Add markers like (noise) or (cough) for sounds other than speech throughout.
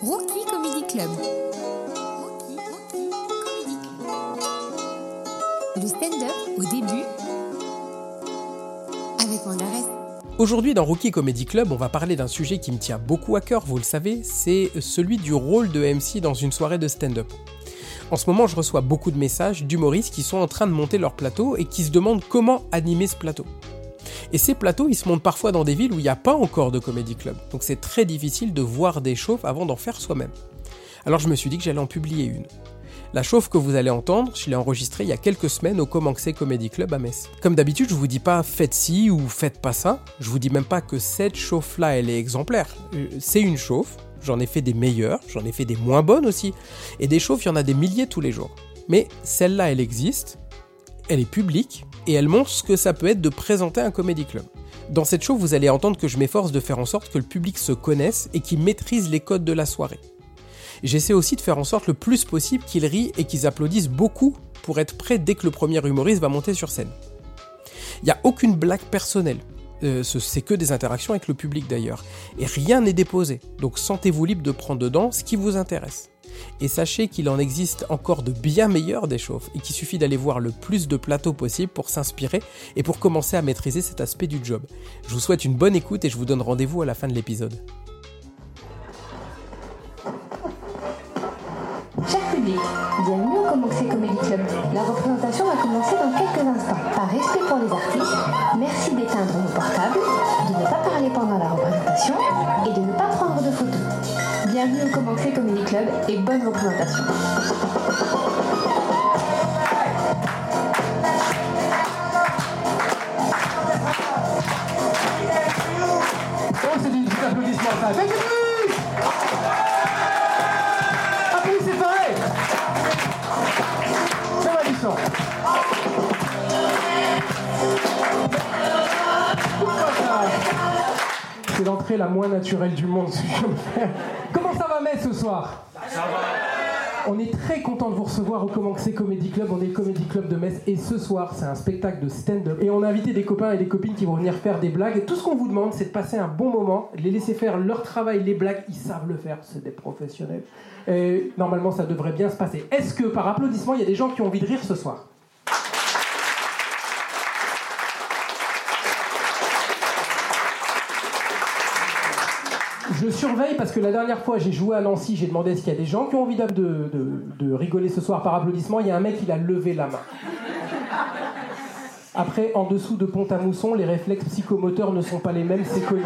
Rookie Comedy Club. Le stand-up au début avec Mandarès. Aujourd'hui dans Rookie Comedy Club, on va parler d'un sujet qui me tient beaucoup à cœur, vous le savez, c'est celui du rôle de MC dans une soirée de stand-up. En ce moment, je reçois beaucoup de messages d'humoristes qui sont en train de monter leur plateau et qui se demandent comment animer ce plateau. Et ces plateaux, ils se montent parfois dans des villes où il n'y a pas encore de comédie club. Donc c'est très difficile de voir des chauffes avant d'en faire soi-même. Alors je me suis dit que j'allais en publier une. La chauffe que vous allez entendre, je l'ai enregistrée il y a quelques semaines au Comanxé Comedy Club à Metz. Comme d'habitude, je vous dis pas faites ci ou faites pas ça. Je vous dis même pas que cette chauffe-là, elle est exemplaire. Euh, C'est une chauffe. J'en ai fait des meilleures, j'en ai fait des moins bonnes aussi. Et des chauffes, il y en a des milliers tous les jours. Mais celle-là, elle existe, elle est publique, et elle montre ce que ça peut être de présenter un comédie club. Dans cette show, vous allez entendre que je m'efforce de faire en sorte que le public se connaisse et qu'il maîtrise les codes de la soirée. J'essaie aussi de faire en sorte le plus possible qu'ils rient et qu'ils applaudissent beaucoup pour être prêts dès que le premier humoriste va monter sur scène. Il n'y a aucune blague personnelle. Euh, ce- c'est que des interactions avec le public d'ailleurs. Et rien n'est déposé. Donc sentez-vous libre de prendre dedans ce qui vous intéresse. Et sachez qu'il en existe encore de bien meilleurs des chauffes et qu'il suffit d'aller voir le plus de plateaux possible pour s'inspirer et pour commencer à maîtriser cet aspect du job. Je vous souhaite une bonne écoute et je vous donne rendez-vous à la fin de l'épisode. Cher public, bienvenue au Commencé Comedy Club. La représentation va commencer dans quelques instants. Par respect pour les artistes, merci d'éteindre vos portables, de ne pas parler pendant la représentation et de ne pas prendre de photos. Bienvenue au Commencé Comedy Club et bonne représentation. Oh, c'est des petits applaudissements, ça. Du bruit Applaudissez pareil du sang. C'est l'entrée la moins naturelle du monde, si je me faire. Ça va, ce soir on est très content de vous recevoir au Comanxé Comedy Club. On est le Comedy Club de Metz et ce soir, c'est un spectacle de stand-up. Et on a invité des copains et des copines qui vont venir faire des blagues. Tout ce qu'on vous demande, c'est de passer un bon moment, de les laisser faire leur travail, les blagues. Ils savent le faire, c'est des professionnels. Et normalement, ça devrait bien se passer. Est-ce que par applaudissement, il y a des gens qui ont envie de rire ce soir? Je surveille parce que la dernière fois j'ai joué à Nancy, j'ai demandé qu'il y a des gens qui ont envie de, de- rigoler ce soir par applaudissement. Il y a un mec, il a levé la main. Après, en dessous de Pont-à-Mousson, les réflexes psychomoteurs ne sont pas les mêmes, c'est connu.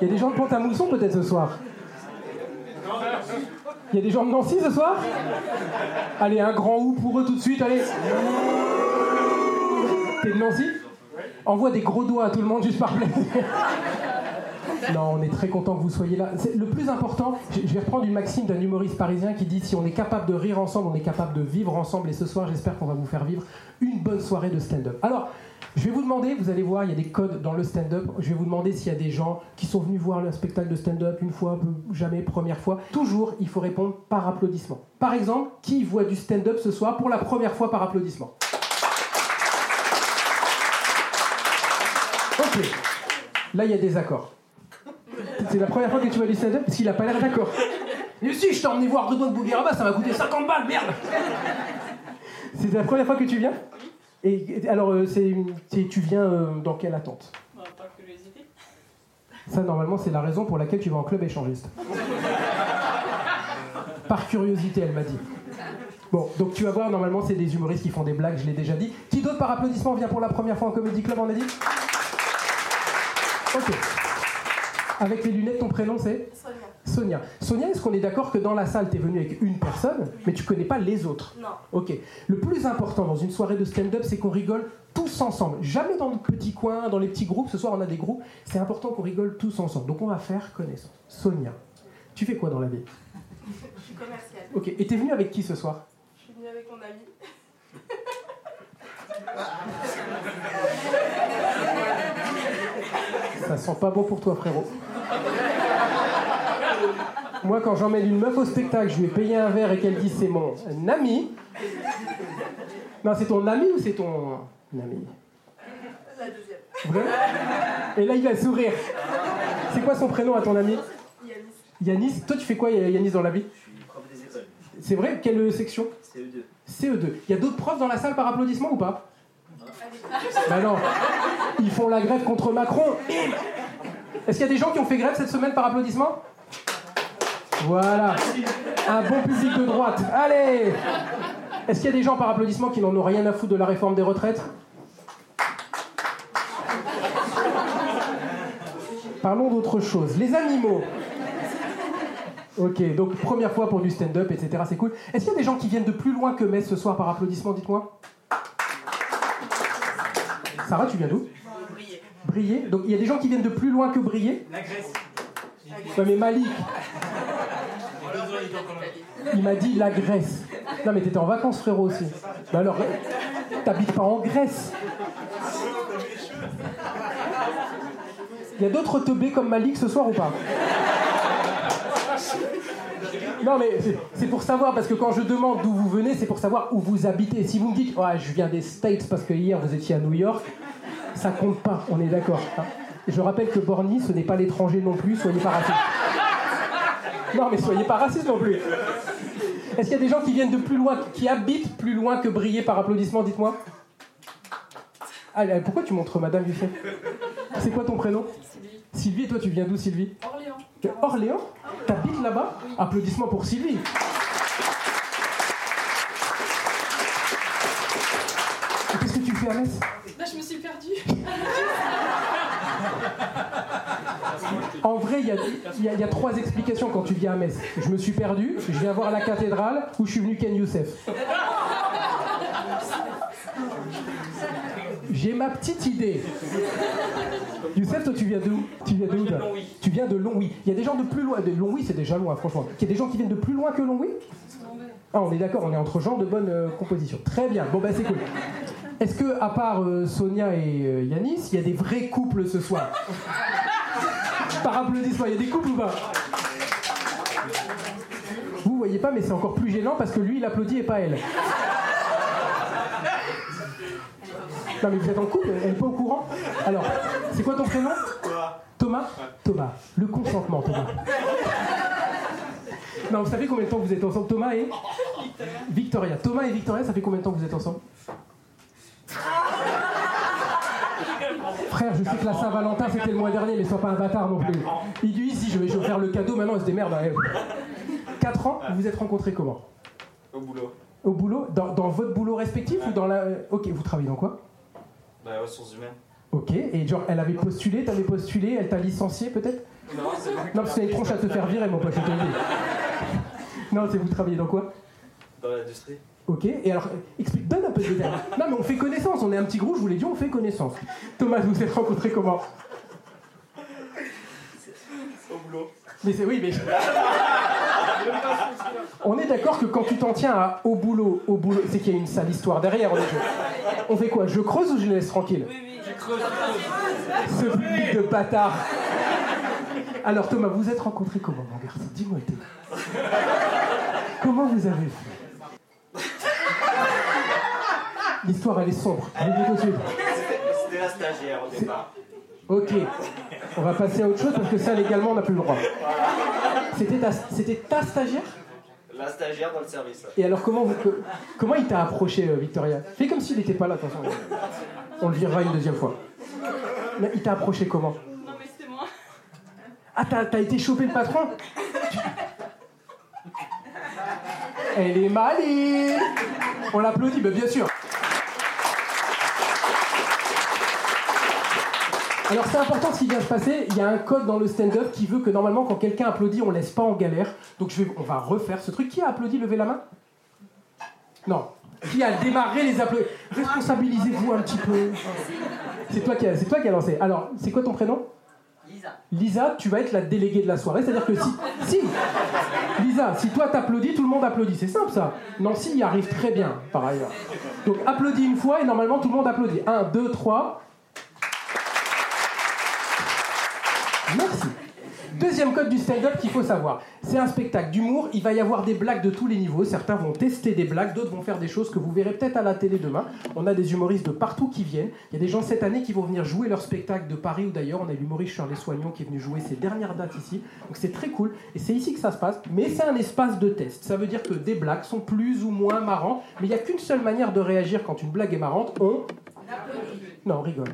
Il y a des gens de Pont-à-Mousson peut-être ce soir? Il y a des gens de Nancy ce soir? Allez, un grand ou pour eux tout de suite, allez T'es de Nancy? Envoie des gros doigts à tout le monde juste par plaisir. Non, on est très content que vous soyez là. Le plus important, je vais reprendre une maxime d'un humoriste parisien qui dit si on est capable de rire ensemble, on est capable de vivre ensemble. Et ce soir, j'espère qu'on va vous faire vivre une bonne soirée de stand-up. Alors, je vais vous demander, vous allez voir, il y a des codes dans le stand-up. Je vais vous demander s'il y a des gens qui sont venus voir le spectacle de stand-up une fois, jamais, première fois. Toujours, il faut répondre par applaudissement. Par exemple, qui voit du stand-up ce soir pour la première fois par applaudissement? Ok. Là, il y a des accords. C'est la première fois que tu vois du stand-up parce qu'il a pas l'air d'accord. Mais si, je t'ai emmené voir Redouane Bougueraba, ça m'a coûté 50 balles, merde C'est la première fois que tu viens? Et et alors, euh, c'est tu viens euh, dans quelle attente? Par curiosité. Ça, normalement, c'est la raison pour laquelle tu vas en club échangiste. Par curiosité, elle m'a dit. Bon, donc tu vas voir, normalement, c'est des humoristes qui font des blagues, je l'ai déjà dit. Qui d'autre par applaudissement vient pour la première fois en Comedy Club, on a dit? Ok. Avec les lunettes, ton prénom c'est Sonia. Sonia. Sonia, est-ce qu'on est d'accord que dans la salle, tu es venue avec une personne, mais tu connais pas les autres Non. Ok. Le plus important dans une soirée de stand-up, c'est qu'on rigole tous ensemble. Jamais dans le petit coin, dans les petits groupes. Ce soir, on a des groupes. C'est important qu'on rigole tous ensemble. Donc, on va faire connaissance. Sonia, tu fais quoi dans la vie? Je suis commerciale. Ok. Et t'es venue avec qui ce soir? Je suis venue avec mon ami. (laughs) Ça sent pas bon pour toi, frérot. Moi, quand j'emmène une meuf au spectacle, je lui ai payé un verre et qu'elle dit c'est mon ami. Non, c'est ton ami ou c'est ton ami? La deuxième. Vrai Et là, il va sourire. C'est quoi son prénom à ton ami? Yanis. Yanis, toi tu fais quoi Yanis dans la vie? Je suis prof des écoles. C'est vrai? Quelle section? CE2. CE2. Il y a d'autres profs dans la salle par applaudissement ou pas? Bah non. Ils font la grève contre Macron. Est-ce qu'il y a des gens qui ont fait grève cette semaine par applaudissement Voilà. Un bon public de droite. Allez Est-ce qu'il y a des gens par applaudissement qui n'en ont rien à foutre de la réforme des retraites Parlons d'autre chose. Les animaux. Ok, donc première fois pour du stand-up, etc. C'est cool. Est-ce qu'il y a des gens qui viennent de plus loin que Metz ce soir par applaudissement Dites-moi? Sarah, tu viens d'où? Briller. Briller. Donc il y a des gens qui viennent de plus loin que Briller La Grèce. Ouais, mais Malik, il m'a dit la Grèce. Non, mais t'étais en vacances, frérot, aussi. Bah alors, t'habites pas en Grèce. Il y a d'autres teubés comme Malik ce soir ou pas? Non, mais c'est- c'est pour savoir, parce que quand je demande d'où vous venez, c'est pour savoir où vous habitez. Si vous me dites, ouais, je viens des States parce que hier vous étiez à New York, ça compte pas, on est d'accord. hein. Je rappelle que Borny, ce n'est pas l'étranger non plus, soyez pas racistes. Non, mais soyez pas racistes non plus. Est-ce qu'il y a des gens qui viennent de plus loin, qui habitent plus loin que briller par applaudissement Dites-moi? Ah, là, pourquoi tu montres Madame Buffet C'est quoi ton prénom? Sylvie. Sylvie, et toi tu viens d'où Sylvie? Orléans. De Orléans? T'habites là-bas? Applaudissements pour Sylvie. À Metz Là, je me suis perdue. En vrai, il y a, il y a- il y a trois explications quand tu viens à Metz. Je me suis perdu, je viens voir la cathédrale, ou je suis venu Ken Youssef. J'ai ma petite idée. Youssef, toi, tu viens d'où Tu viens de où toi? Tu viens de Longwy. Il y a des gens de plus loin. De Longwy, c'est déjà loin, franchement. Il y a des gens qui viennent de plus loin que Longwy? Ah, on est d'accord, on est entre gens de bonne euh, composition. Très bien. Bon, bah, c'est cool. Est-ce que, à part euh, Sonia et euh, Yanis, il y a des vrais couples ce soir? Par applaudissement, il y a des couples ou pas? Vous voyez pas, mais c'est encore plus gênant parce que lui, il applaudit et pas elle. Non, mais vous êtes en couple, elle est pas au courant? Alors, c'est quoi ton prénom? Thomas. Thomas. Le consentement, Thomas. Non, vous savez combien de temps vous êtes ensemble, Thomas et Victoria. Thomas et Victoria, ça fait combien de temps que vous êtes ensemble? Frère, je sais que la Saint-Valentin c'était le mois dernier, mais sois pas un bâtard non plus. Il dit ici, je vais, je vais faire le cadeau, maintenant il se démerde. 4 ans, vous vous êtes rencontrés comment? Au boulot. Au boulot? Dans, dans votre boulot respectif ou dans la. Ok, vous travaillez dans quoi? Bah, ressources humaines. Ok, et genre elle avait postulé, t'avais postulé, elle t'a licencié peut-être? Non, c'est. Non, parce une tronche à te faire virer, mon pote, je te le dis. Non, c'est vous travaillez dans quoi? Dans l'industrie. Ok, et alors, explique, donne un peu de détails. Non, mais on fait connaissance, on est un petit groupe, je vous l'ai dit, on fait connaissance. Thomas, vous vous êtes rencontrés comment? Au boulot. Mais c'est oui, mais. On est d'accord que quand tu t'en tiens à au boulot, au boulot, c'est qu'il y a une sale histoire derrière. On, est- on fait quoi Je creuse ou je les laisse tranquilles? Ce public de bâtards. Alors Thomas, vous êtes rencontrés comment, mon garçon? Dis-moi tout. Comment vous avez fait? L'histoire, elle est sombre. Je vous le dis tout de suite. C'était la stagiaire au départ. Ok, on va passer à autre chose parce que ça légalement on n'a plus le droit. C'était ta, c'était ta stagiaire? La stagiaire dans le service. Et alors comment, vous- comment il t'a approché euh, Victoria? Fais comme s'il n'était pas là, attention. On le virera une deuxième fois. Mais il t'a approché comment? Non, mais c'était moi. Ah t'as, t'as été choper le patron? Elle est maligne On l'applaudit, bah, bien sûr. Alors c'est important ce qui vient de se passer, il y a un code dans le stand-up qui veut que normalement quand quelqu'un applaudit, on laisse pas en galère. Donc je vais, on va refaire ce truc. Qui a applaudi Levez la main? Non. Qui a démarré les applaudissements Responsabilisez-vous un petit peu. C'est toi qui c'est toi qui a lancé. Alors, c'est quoi ton prénom? Lisa. Lisa, tu vas être la déléguée de la soirée. C'est-à-dire que si, si, Lisa, si toi t'applaudis, tout le monde applaudit. C'est simple ça. Nancy y arrive très bien, par ailleurs. Donc applaudis une fois et normalement tout le monde applaudit. 1, 2, 3. Du stand-up qu'il faut savoir. C'est un spectacle d'humour, il va y avoir des blagues de tous les niveaux. Certains vont tester des blagues, d'autres vont faire des choses que vous verrez peut-être à la télé demain. On a des humoristes de partout qui viennent. Il y a des gens cette année qui vont venir jouer leur spectacle de Paris ou d'ailleurs. On a l'humoriste Charles Soignon qui est venu jouer ses dernières dates ici. Donc c'est très cool. Et c'est ici que ça se passe. Mais c'est un espace de test. Ça veut dire que des blagues sont plus ou moins marrantes. Mais il n'y a qu'une seule manière de réagir quand une blague est marrante. On. Non, on rigole.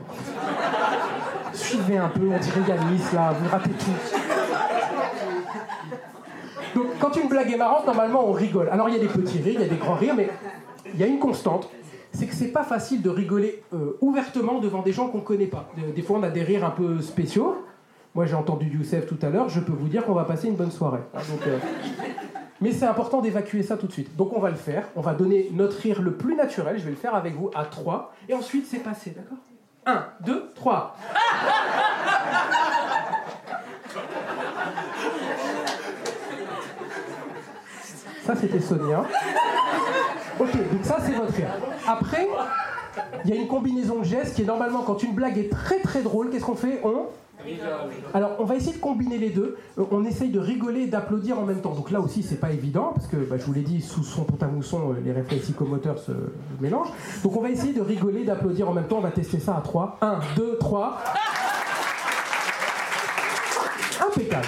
Suivez un peu, on dirait Yanis là, vous ratez tout. Quand une blague est marrante, normalement on rigole. Alors il y a des petits rires, il y a des grands rires, mais il y a une constante. C'est que c'est pas facile de rigoler euh, ouvertement devant des gens qu'on connaît pas. Des, fois on a des rires un peu spéciaux. Moi j'ai entendu Youssef tout à l'heure, je peux vous dire qu'on va passer une bonne soirée. Hein, euh, Mais c'est important d'évacuer ça tout de suite. Donc on va le faire, on va donner notre rire le plus naturel, je vais le faire avec vous à 3, et ensuite c'est passé, d'accord? 1, 2, 3. Ça c'était Sonia. Ok, donc ça c'est votre rire. Après, il y a une combinaison de gestes qui est normalement quand une blague est très très drôle, qu'est-ce qu'on fait? On alors, on va essayer de combiner les deux. Euh, On essaye de rigoler et d'applaudir en même temps. Donc là aussi, c'est pas évident parce que, bah, je vous l'ai dit, sous son mousson, les réflexes psychomoteurs se mélangent. Donc on va essayer de rigoler, d'applaudir en même temps. On va tester ça à 3. 1, 2, 3. Impeccable.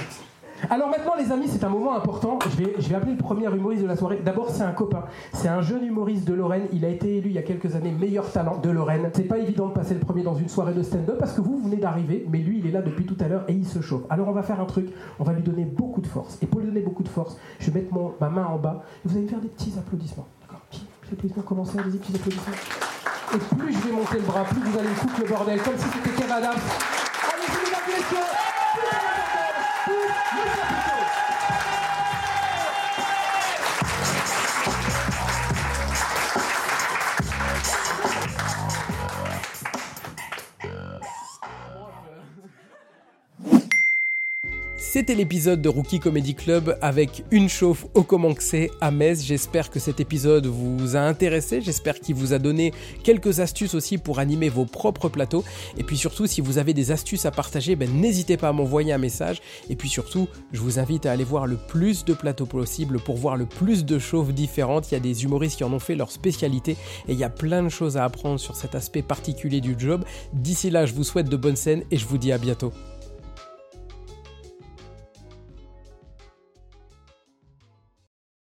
Alors maintenant, les amis, c'est un moment important. Je vais, appeler le premier humoriste de la soirée. D'abord, c'est un copain. C'est un jeune humoriste de Lorraine. Il a été élu il y a quelques années meilleur talent de Lorraine. C'est pas évident de passer le premier dans une soirée de stand-up parce que vous, venez d'arriver, mais lui, il est là depuis tout à l'heure et il se chauffe. Alors on va faire un truc. On va lui donner beaucoup de force. Et pour lui donner beaucoup de force, je vais mettre ma main en bas. Vous allez me faire des petits applaudissements. D'accord Petits applaudissements. Commencez, allez-y, petits applaudissements? Et plus je vais monter le bras, plus vous allez foutre le bordel, comme si c'était Kev C'était l'épisode de Rookie Comedy Club avec une chauffe au Comanxé à Metz. J'espère que cet épisode vous a intéressé. J'espère qu'il vous a donné quelques astuces aussi pour animer vos propres plateaux. Et puis surtout, si vous avez des astuces à partager, ben, n'hésitez pas à m'envoyer un message. Et puis surtout, je vous invite à aller voir le plus de plateaux possible pour voir le plus de chauffes différentes. Il y a des humoristes qui en ont fait leur spécialité et il y a plein de choses à apprendre sur cet aspect particulier du job. D'ici là, je vous souhaite de bonnes scènes et je vous dis à bientôt.